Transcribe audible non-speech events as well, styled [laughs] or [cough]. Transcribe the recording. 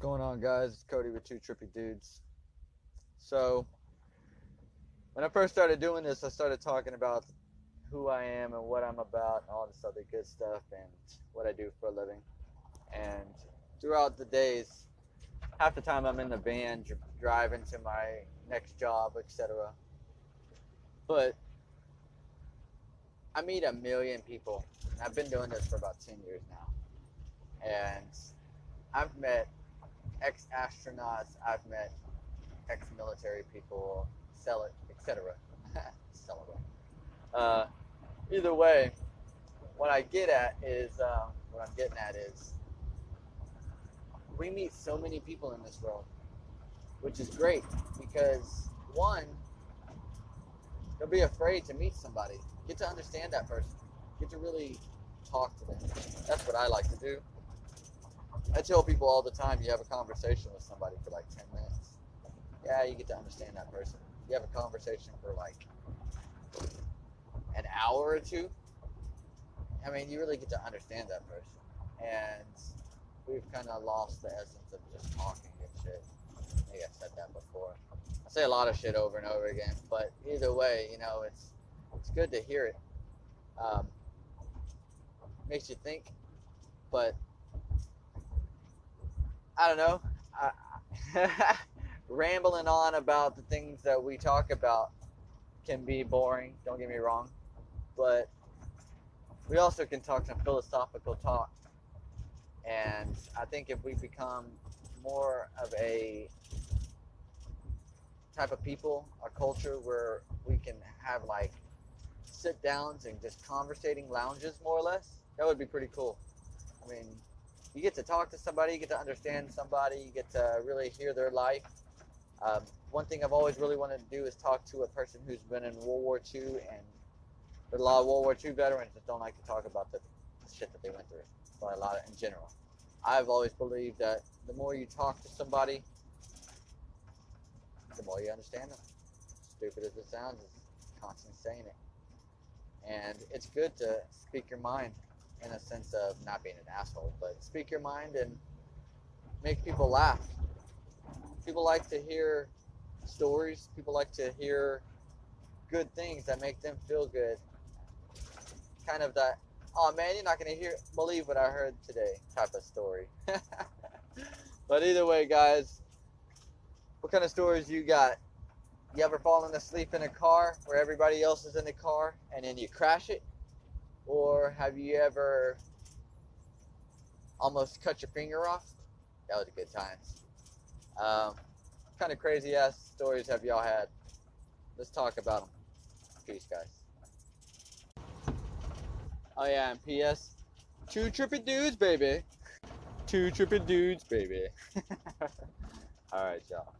going on, guys? It's Cody with Two Trippy Dudes. So, when I first started doing this, I started talking about who I am and what I'm about, and all this other good stuff, and what I do for a living. And throughout the days, half the time I'm in the van dr- driving to my next job, etc. But I meet a million people. I've been doing this for about 10 years now. And I've met ex astronauts, I've met ex military people, sell it, etc. sell it. Uh, either way, what I get at is uh, what I'm getting at is we meet so many people in this world, which is great because one, don't be afraid to meet somebody, get to understand that person, get to really talk to them. That's what I like to do. I tell people all the time you have a conversation with somebody for like 10 minutes. Yeah, you get to understand that person. You have a conversation for like an hour or two. I mean, you really get to understand that person. And we've kind of lost the essence of just talking and shit. I think I've said that before. I say a lot of shit over and over again, but either way, you know, it's it's good to hear it. Um, makes you think, but I don't know. I, [laughs] rambling on about the things that we talk about can be boring. Don't get me wrong, but we also can talk some philosophical talk. And I think if we become more of a type of people, a culture where we can have like sit downs and just conversating lounges more or less, that would be pretty cool. I mean, you get to talk to somebody, you get to understand somebody, you get to really hear their life. Um, one thing I've always really wanted to do is talk to a person who's been in World War II, and there's a lot of World War II veterans that don't like to talk about the shit that they went through, but a lot of, in general. I've always believed that the more you talk to somebody, the more you understand them. Stupid as it sounds, it's constantly saying it. And it's good to speak your mind in a sense of not being an asshole, but speak your mind and make people laugh. People like to hear stories, people like to hear good things that make them feel good. Kind of that, oh man, you're not going to hear believe what I heard today type of story. [laughs] but either way, guys, what kind of stories you got? You ever fallen asleep in a car where everybody else is in the car and then you crash it? Or have you ever almost cut your finger off? That was a good time. Um, kind of crazy ass stories have y'all had? Let's talk about them. Peace, guys. Oh yeah, and P.S. Two trippy dudes, baby. Two trippy dudes, baby. [laughs] All right, y'all.